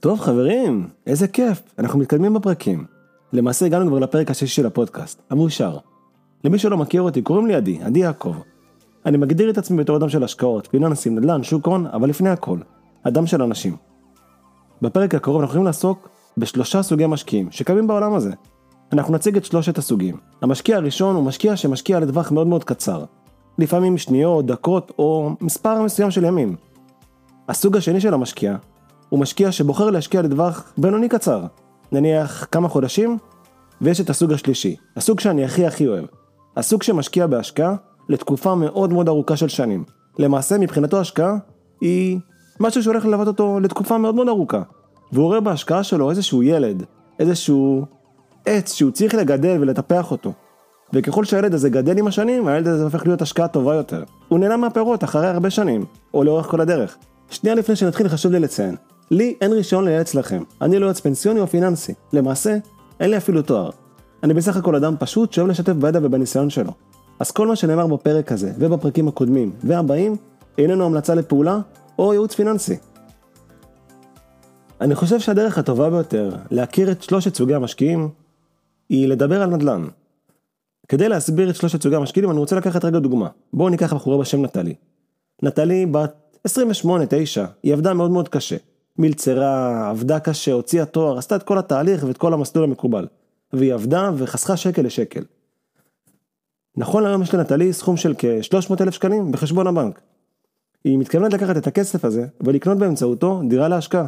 טוב חברים, איזה כיף, אנחנו מתקדמים בפרקים. למעשה הגענו כבר לפרק השישי של הפודקאסט, המאושר. למי שלא מכיר אותי, קוראים לי עדי, עדי יעקב. אני מגדיר את עצמי בתור אדם של השקעות, פיננסים, נדל"ן, שוק הון, אבל לפני הכל, אדם של אנשים. בפרק הקרוב אנחנו הולכים לעסוק בשלושה סוגי משקיעים שקיימים בעולם הזה. אנחנו נציג את שלושת הסוגים. המשקיע הראשון הוא משקיע שמשקיע לטווח מאוד מאוד קצר. לפעמים שניות, דקות או מספר מסוים של ימים. הסוג השני של המשקיע הוא משקיע שבוחר להשקיע לטווח בינוני קצר, נניח כמה חודשים, ויש את הסוג השלישי, הסוג שאני הכי הכי אוהב. הסוג שמשקיע בהשקעה לתקופה מאוד מאוד ארוכה של שנים. למעשה מבחינתו השקעה היא משהו שהולך ללוות אותו לתקופה מאוד מאוד ארוכה. והוא רואה בהשקעה שלו איזשהו ילד, איזשהו עץ שהוא צריך לגדל ולטפח אותו. וככל שהילד הזה גדל עם השנים, הילד הזה הופך להיות השקעה טובה יותר. הוא נהנה מהפירות אחרי הרבה שנים, או לאורך כל הדרך. שנייה לפני שנתחיל חשוב לי לציין, לי אין רישיון לייעץ לכם, אני לא יועץ פנסיוני או פיננסי, למעשה, אין לי אפילו תואר. אני בסך הכל אדם פשוט שאוהב לשתף בידע ובניסיון שלו. אז כל מה שנאמר בפרק הזה, ובפרקים הקודמים, והבאים, איננו המלצה לפעולה, או ייעוץ פיננסי. אני חושב שהדרך הטובה ביותר להכיר את שלושת סוגי המשקיעים, היא לדבר על נדל"ן. כדי להסביר את שלושת סוגי המשקיעים, אני רוצה לקחת רגע דוגמה. בואו ניקח בחורה בשם נטלי. נטלי בת 28-9, היא עבדה מאוד מאוד קשה. מלצרה, עבדה קשה, הוציאה תואר, עשתה את כל התהליך ואת כל המסלול המקובל. והיא עבדה וחסכה שקל לשקל. נכון להיום יש לנטלי סכום של כ-300 אלף שקלים בחשבון הבנק. היא מתכוונת לקחת את הכסף הזה ולקנות באמצעותו דירה להשקעה.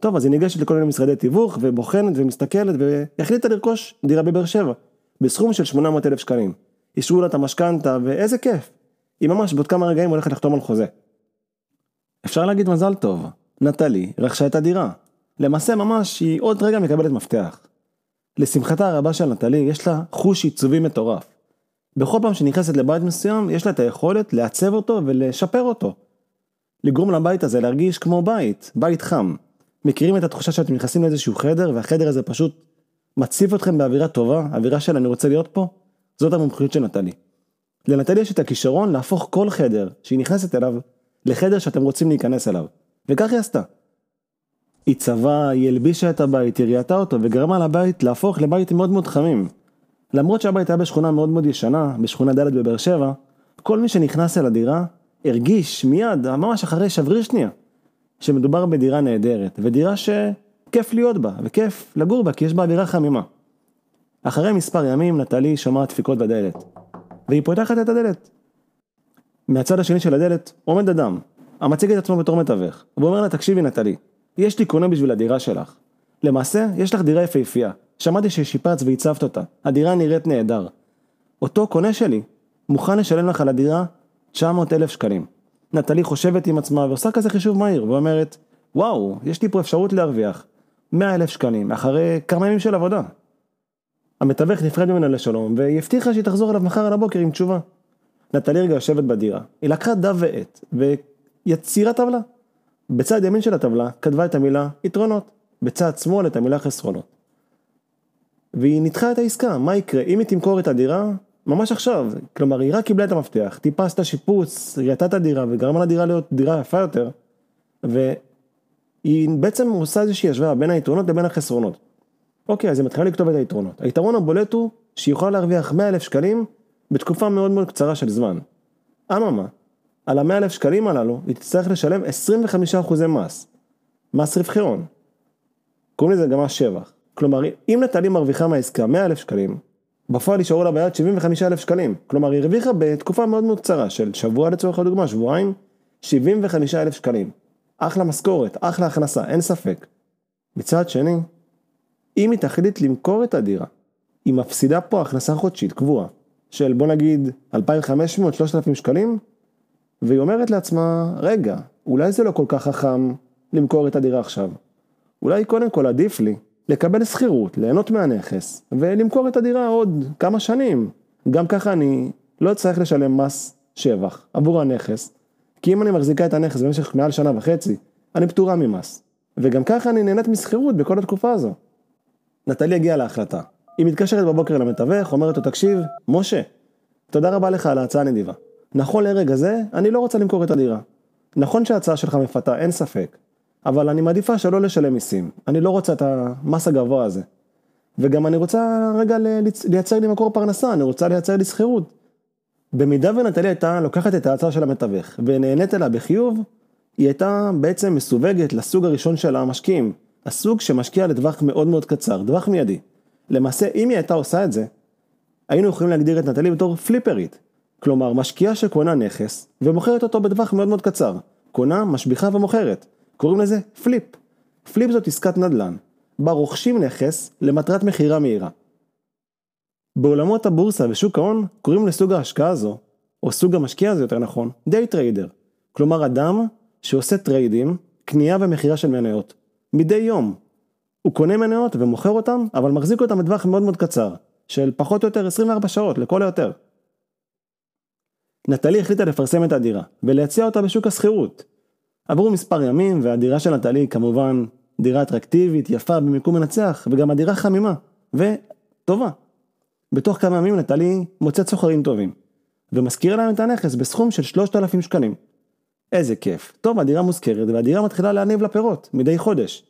טוב, אז היא ניגשת לכל מיני משרדי תיווך ובוחנת ומסתכלת והחליטה לרכוש דירה בבאר שבע, בסכום של 800 אלף שקלים. אישרו לה את המשכנתה ואיזה כיף. היא ממש בעוד כמה רגעים הולכת לחתום על חוזה. אפשר להגיד מזל טוב, נטלי רכשה את הדירה. למעשה ממש היא עוד רגע מקבלת מפתח. לשמחתה הרבה של נטלי יש לה חוש עיצובי מטורף. בכל פעם שנכנסת לבית מסוים יש לה את היכולת לעצב אותו ולשפר אותו. לגרום לבית הזה להרגיש כמו בית, בית חם. מכירים את התחושה שאתם נכנסים לאיזשהו חדר והחדר הזה פשוט מציף אתכם באווירה טובה, אווירה של אני רוצה להיות פה? זאת המומחיות של נטלי. לנטלי יש את הכישרון להפוך כל חדר שהיא נכנסת אליו לחדר שאתם רוצים להיכנס אליו. וכך היא עשתה. היא צבעה, היא הלבישה את הבית, היא ראייתה אותו וגרמה לבית להפוך לבית מאוד מאוד חמים. למרות שהבית היה בשכונה מאוד מאוד ישנה, בשכונה ד' בבאר שבע, כל מי שנכנס אל הדירה הרגיש מיד, ממש אחרי שבריר שנייה, שמדובר בדירה נהדרת, ודירה שכיף להיות בה, וכיף לגור בה, כי יש בה אווירה חמימה. אחרי מספר ימים נטלי שומעת דפיקות בדלת, והיא פותחת את הדלת. מהצד השני של הדלת עומד אדם, המציג את עצמו בתור מתווך, והוא אומר לה תקשיבי נטלי, יש לי קונה בשביל הדירה שלך. למעשה, יש לך דירה יפהפייה, שמעתי ששיפצת והצבת אותה, הדירה נראית נהדר. אותו קונה שלי מוכן לשלם לך על הדירה 900 אלף שקלים. נטלי חושבת עם עצמה ועושה כזה חישוב מהיר ואומרת, וואו, יש לי פה אפשרות להרוויח 100 אלף שקלים אחרי כמה ימים של עבודה. המתווך נפרד ממנה לשלום והיא הבטיחה שהיא תחזור אליו מחר על הבוקר עם תשובה. נטלי רגע יושבת בדירה, היא לקחה דף ועט ויצירה טבלה. בצד ימין של הטבלה כתבה את המילה יתרונות, בצד שמאל את המילה חסרונות. והיא ניתחה את העסקה, מה יקרה אם היא תמכור את הדירה ממש עכשיו, כלומר היא רק קיבלה את המפתח, טיפה עשתה שיפוץ, ראייתה את הדירה וגרמה לדירה להיות דירה יפה יותר, והיא בעצם עושה איזושהי השוואה בין היתרונות לבין החסרונות. אוקיי, אז היא מתחילה לכתוב את היתרונות. היתרון הבולט הוא שהיא יכולה להרוויח 100 אלף שקלים בתקופה מאוד מאוד קצרה של זמן. אממה, על ה-100 אלף שקלים הללו היא תצטרך לשלם 25% מס, מס רווחי הון. קוראים לזה גם מס שבח. כלומר, אם נטלי מרוויחה מהעסקה 100 אלף שקלים, בפועל יישארו לה ביד 75 אלף שקלים. כלומר, היא הרוויחה בתקופה מאוד מאוד קצרה, של שבוע לצורך הדוגמה, שבועיים, 75 אלף שקלים. אחלה משכורת, אחלה הכנסה, אין ספק. מצד שני, אם היא תחליט למכור את הדירה, היא מפסידה פה הכנסה חודשית קבועה, של בוא נגיד 2,500-3,000 שקלים, והיא אומרת לעצמה, רגע, אולי זה לא כל כך חכם למכור את הדירה עכשיו. אולי קודם כל עדיף לי לקבל שכירות, ליהנות מהנכס, ולמכור את הדירה עוד כמה שנים. גם ככה אני לא אצטרך לשלם מס שבח עבור הנכס, כי אם אני מחזיקה את הנכס במשך מעל שנה וחצי, אני פטורה ממס. וגם ככה אני נהנית משכירות בכל התקופה הזו. נטלי הגיעה להחלטה. היא מתקשרת בבוקר למתווך, אומרת לו, תקשיב, משה, תודה רבה לך על ההצעה הנדיבה. נכון לרגע זה, אני לא רוצה למכור את הדירה. נכון שההצעה שלך מפתה, אין ספק. אבל אני מעדיפה שלא לשלם מיסים, אני לא רוצה את המס הגבוה הזה. וגם אני רוצה רגע לייצר לי מקור פרנסה, אני רוצה לייצר לי שכירות. במידה ונטלי הייתה לוקחת את ההצעה של המתווך ונהנית אליה בחיוב, היא הייתה בעצם מסווגת לסוג הראשון של המשקיעים, הסוג שמשקיע לטווח מאוד מאוד קצר, טווח מיידי. למעשה, אם היא הייתה עושה את זה, היינו יכולים להגדיר את נטלי בתור פליפרית. כלומר, משקיעה שקונה נכס ומוכרת אותו בטווח מאוד מאוד קצר. קונה, משביחה ומוכרת. קוראים לזה flip. flip זאת עסקת נדל"ן, בה רוכשים נכס למטרת מכירה מהירה. בעולמות הבורסה ושוק ההון קוראים לסוג ההשקעה הזו, או סוג המשקיע הזה יותר נכון, day trader. כלומר אדם שעושה טריידים, קנייה ומכירה של מניות. מדי יום. הוא קונה מניות ומוכר אותם, אבל מחזיק אותם בטווח מאוד מאוד קצר, של פחות או יותר 24 שעות, לכל היותר. נטלי החליטה לפרסם את הדירה, ולהציע אותה בשוק השכירות. עברו מספר ימים, והדירה של נטלי כמובן דירה אטרקטיבית, יפה, במיקום מנצח, וגם הדירה חמימה, וטובה. בתוך כמה ימים נטלי מוצאת סוחרים טובים, ומשכירה להם את הנכס בסכום של 3,000 שקלים. איזה כיף. טוב, הדירה מוזכרת, והדירה מתחילה להניב לה פירות, מדי חודש.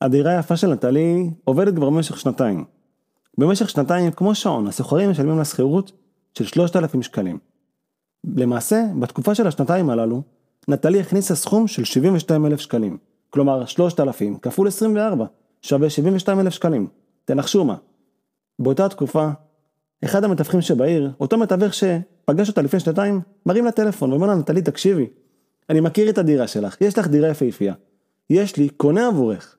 הדירה היפה של נטלי עובדת כבר במשך שנתיים. במשך שנתיים, כמו שעון, הסוחרים משלמים לה שכירות של 3,000 שקלים. למעשה, בתקופה של השנתיים הללו, נטלי הכניסה סכום של 72,000 שקלים. כלומר, 3,000 כפול 24 שווה 72,000 שקלים. תנחשו מה. באותה תקופה, אחד המתווכים שבעיר, אותו מתווך שפגש אותה לפני שנתיים, מרים לה טלפון ואומר לה, נטלי, תקשיבי, אני מכיר את הדירה שלך, יש לך דירה יפהפייה. יש לי קונה עבורך.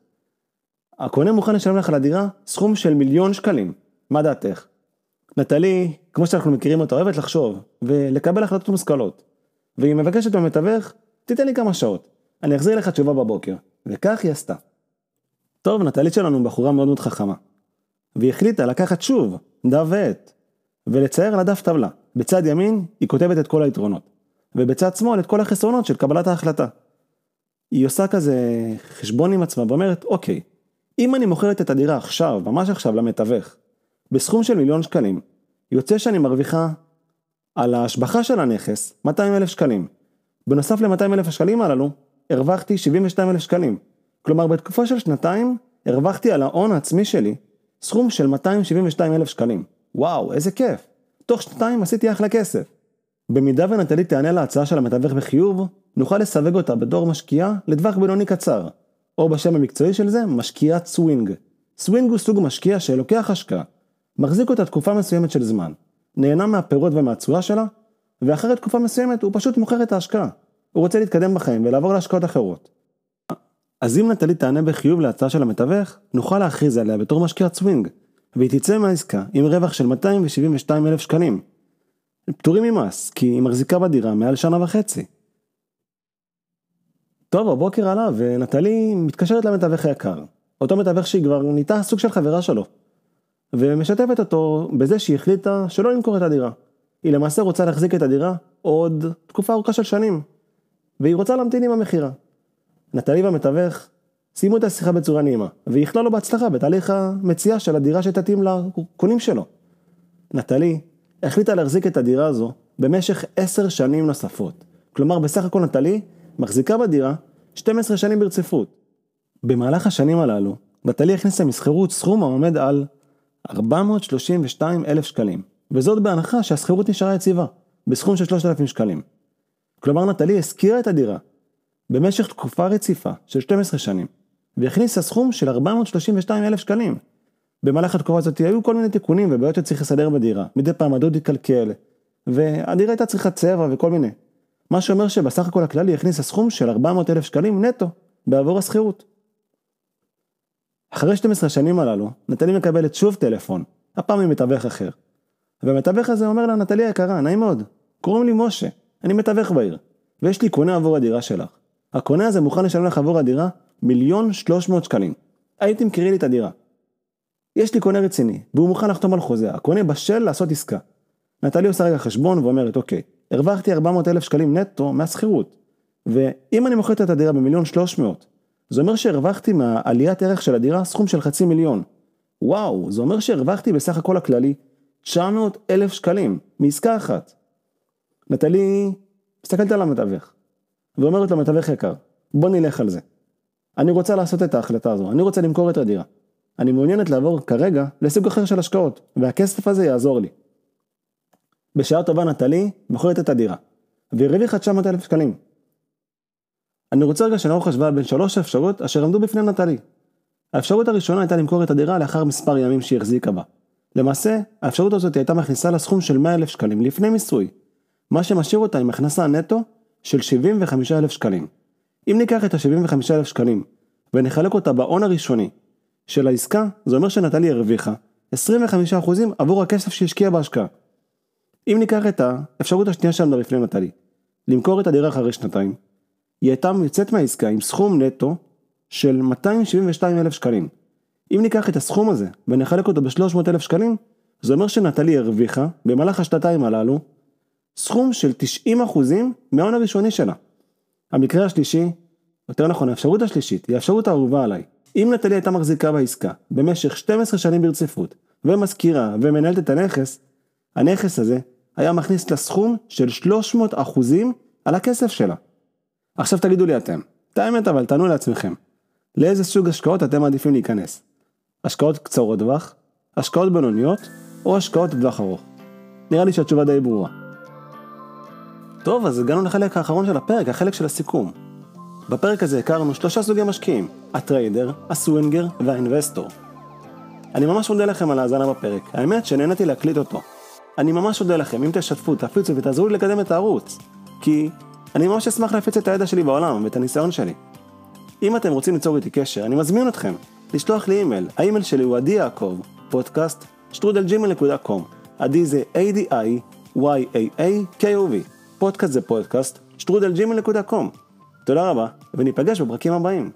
הקונה מוכן לשלם לך על הדירה סכום של מיליון שקלים. מה דעתך? נטלי, כמו שאנחנו מכירים אותה, אוהבת לחשוב ולקבל החלטות מושכלות. והיא מבקשת במתווך, תיתן לי כמה שעות, אני אחזיר לך תשובה בבוקר. וכך היא עשתה. טוב, נטלית שלנו בחורה מאוד מאוד חכמה. והיא החליטה לקחת שוב דף ועט ולצייר על הדף טבלה. בצד ימין היא כותבת את כל היתרונות, ובצד שמאל את כל החסרונות של קבלת ההחלטה. היא עושה כזה חשבון עם עצמה ואומרת, אוקיי, אם אני מוכרת את הדירה עכשיו, ממש עכשיו למתווך, בסכום של מיליון שקלים, יוצא שאני מרוויחה על ההשבחה של הנכס 200 אלף שקלים. בנוסף ל-200 אלף השקלים הללו, הרווחתי 72 אלף שקלים. כלומר בתקופה של שנתיים, הרווחתי על ההון העצמי שלי סכום של 272 אלף שקלים. וואו, איזה כיף. תוך שנתיים עשיתי אחלה כסף. במידה ונטלי תענה להצעה של המתווך בחיוב, נוכל לסווג אותה בתור משקיעה לטווח בינוני קצר, או בשם המקצועי של זה, משקיעת swing. swing הוא סוג משקיע שלוקח השקעה, מחזיק אותה תקופה מסוימת של זמן, נהנה מהפירות ומהתשואה שלה, ואחרי תקופה מסוימת הוא פשוט מוכר את ההשקעה. הוא רוצה להתקדם בחיים ולעבור להשקעות אחרות. אז אם נטלי תענה בחיוב להצעה של המתווך, נוכל להכריז עליה בתור משקיעת סווינג, והיא תצא מהעסקה עם רווח של 272 אלף שקלים. פטורים ממס, כי היא מחזיקה בדירה מעל שנה וחצי. טוב, הבוקר עלה ונטלי מתקשרת למתווך היקר. אותו מתווך שהיא כבר נהייתה סוג של חברה שלו. ומשתפת אותו בזה שהיא החליטה שלא למכור את הדירה. היא למעשה רוצה להחזיק את הדירה עוד תקופה ארוכה של שנים. והיא רוצה להמתין עם המכירה. נטלי והמתווך סיימו את השיחה בצורה נעימה, ואיחלה לו בהצלחה בתהליך המציאה של הדירה שתתאים לקונים שלו. נטלי החליטה להחזיק את הדירה הזו במשך עשר שנים נוספות. כלומר, בסך הכל נטלי מחזיקה בדירה 12 שנים ברציפות. במהלך השנים הללו, נטלי הכניסה מסחרות סכום העומד על 432 אלף שקלים, וזאת בהנחה שהשכירות נשארה יציבה, בסכום של 3,000 שקלים. כלומר נטלי השכירה את הדירה במשך תקופה רציפה של 12 שנים, והכניסה סכום של 432 אלף שקלים. במהלך התקופה הזאת היו כל מיני תיקונים ובעיות שצריך לסדר בדירה, מדי פעם הדוד התקלקל, והדירה הייתה צריכה צבע וכל מיני. מה שאומר שבסך הכל הכללי הכניסה סכום של 400 אלף שקלים נטו בעבור השכירות. אחרי 12 השנים הללו, נטלי מקבלת שוב טלפון, הפעם עם מתווך אחר. והמתווך הזה אומר לה, נטלי יקרה, נעים מאוד, קוראים לי משה, אני מתווך בעיר, ויש לי קונה עבור הדירה שלך. הקונה הזה מוכן לשלם לך עבור הדירה מיליון שלוש מאות שקלים. היי תמכרי לי את הדירה. יש לי קונה רציני, והוא מוכן לחתום על חוזה, הקונה בשל לעשות עסקה. נטלי עושה רגע חשבון ואומרת, אוקיי, הרווחתי 400 אלף שקלים נטו מהשכירות, ואם אני מוכרת את הדירה במיליון שלוש מאות, זה אומר שהרווחתי מהעליית ערך של הדירה סכום של חצי מיליון. וואו, זה אומר שהרווחתי בסך הכל הכללי 900 אלף שקלים מעסקה אחת. נטלי מסתכלת על המתווך ואומרת לו מתווך יקר, בוא נלך על זה. אני רוצה לעשות את ההחלטה הזו, אני רוצה למכור את הדירה. אני מעוניינת לעבור כרגע לסוג אחר של השקעות, והכסף הזה יעזור לי. בשעה טובה נטלי מוכרת את הדירה, והיא הרוויחה 900 אלף שקלים. אני רוצה רגע שנערוך השוואה בין שלוש האפשרויות אשר עמדו בפני נטלי. האפשרות הראשונה הייתה למכור את הדירה לאחר מספר ימים שהיא החזיקה בה. למעשה, האפשרות הזאת הייתה מכניסה לסכום של 100 אלף שקלים לפני מיסוי, מה שמשאיר אותה עם הכנסה נטו של 75 אלף שקלים. אם ניקח את ה-75 אלף שקלים ונחלק אותה בהון הראשוני של העסקה, זה אומר שנטלי הרוויחה 25% עבור הכסף שהשקיעה בהשקעה. אם ניקח את האפשרות השנייה שלנו לפני נטלי, למכור את הדירה אחרי שנתיים, היא הייתה יוצאת מהעסקה עם סכום נטו של 272 אלף שקלים. אם ניקח את הסכום הזה ונחלק אותו ב-300 אלף שקלים, זה אומר שנטלי הרוויחה במהלך השנתיים הללו סכום של 90 אחוזים מההון הראשוני שלה. המקרה השלישי, יותר נכון האפשרות השלישית, היא האפשרות האהובה עליי. אם נטלי הייתה מחזיקה בעסקה במשך 12 שנים ברציפות ומזכירה ומנהלת את הנכס, הנכס הזה היה מכניס לסכום של 300 אחוזים על הכסף שלה. עכשיו תגידו לי אתם, את האמת אבל תענו לעצמכם, לאיזה סוג השקעות אתם מעדיפים להיכנס? השקעות קצרות טווח, השקעות בינוניות או השקעות בטווח ארוך? נראה לי שהתשובה די ברורה. טוב, אז הגענו לחלק האחרון של הפרק, החלק של הסיכום. בפרק הזה הכרנו שלושה סוגי משקיעים, הטריידר, הסווינגר והאינבסטור. אני ממש מודה לכם על ההאזנה בפרק, האמת שנהניתי להקליט אותו. אני ממש מודה לכם אם תשתפו, תפיצו ותעזרו לי לקדם את הערוץ, כי אני ממש אשמח להפיץ את הידע שלי בעולם ואת הניסיון שלי. אם אתם רוצים ליצור איתי קשר, אני מזמין אתכם לשלוח לי אימייל, האימייל שלי הוא עדי יעקב, פודקאסט, שטרודל Gmail.com, עדי זה A-D-I-Y-A-A-K-O-V, פודקאסט זה פודקאסט, שטרודל Gmail.com. תודה רבה, וניפגש בפרקים הבאים.